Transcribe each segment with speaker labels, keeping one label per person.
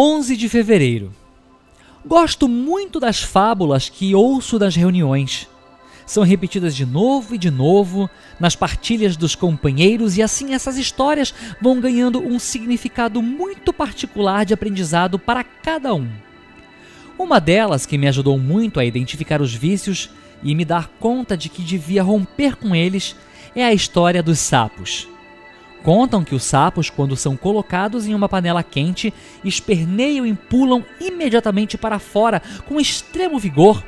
Speaker 1: 11 de fevereiro. Gosto muito das fábulas que ouço nas reuniões. São repetidas de novo e de novo nas partilhas dos companheiros, e assim essas histórias vão ganhando um significado muito particular de aprendizado para cada um. Uma delas, que me ajudou muito a identificar os vícios e me dar conta de que devia romper com eles, é a história dos sapos. Contam que os sapos, quando são colocados em uma panela quente, esperneiam e pulam imediatamente para fora com extremo vigor.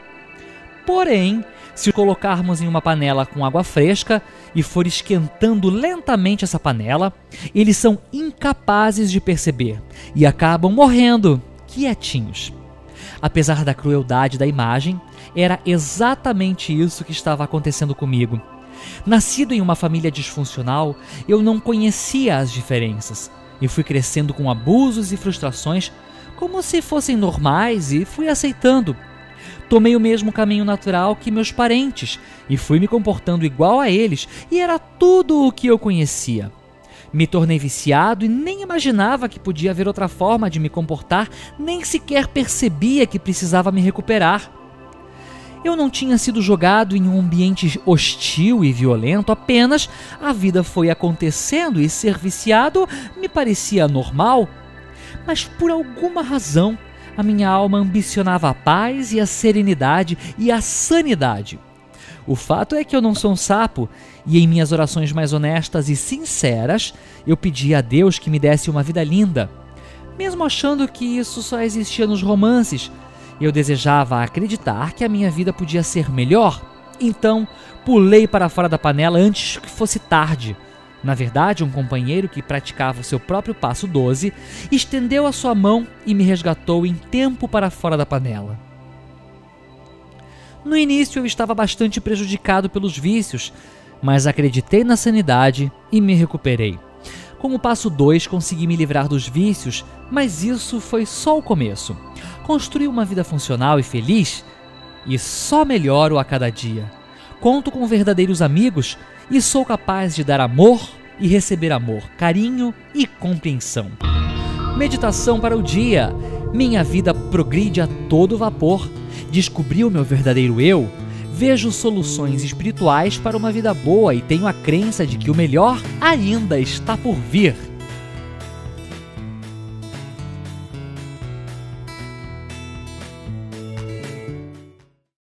Speaker 1: Porém, se colocarmos em uma panela com água fresca e for esquentando lentamente essa panela, eles são incapazes de perceber e acabam morrendo quietinhos. Apesar da crueldade da imagem, era exatamente isso que estava acontecendo comigo. Nascido em uma família disfuncional, eu não conhecia as diferenças e fui crescendo com abusos e frustrações como se fossem normais e fui aceitando. Tomei o mesmo caminho natural que meus parentes e fui me comportando igual a eles, e era tudo o que eu conhecia. Me tornei viciado e nem imaginava que podia haver outra forma de me comportar, nem sequer percebia que precisava me recuperar. Eu não tinha sido jogado em um ambiente hostil e violento, apenas a vida foi acontecendo e ser viciado me parecia normal. Mas por alguma razão, a minha alma ambicionava a paz e a serenidade e a sanidade. O fato é que eu não sou um sapo, e em minhas orações mais honestas e sinceras, eu pedi a Deus que me desse uma vida linda, mesmo achando que isso só existia nos romances eu desejava acreditar que a minha vida podia ser melhor, então pulei para fora da panela antes que fosse tarde. Na verdade, um companheiro que praticava o seu próprio passo 12 estendeu a sua mão e me resgatou em tempo para fora da panela. No início eu estava bastante prejudicado pelos vícios, mas acreditei na sanidade e me recuperei. Como passo 2, consegui me livrar dos vícios, mas isso foi só o começo. Construí uma vida funcional e feliz e só melhoro a cada dia. Conto com verdadeiros amigos e sou capaz de dar amor e receber amor, carinho e compreensão. Meditação para o dia. Minha vida progride a todo vapor. Descobri o meu verdadeiro eu. Vejo soluções espirituais para uma vida boa e tenho a crença de que o melhor ainda está por vir.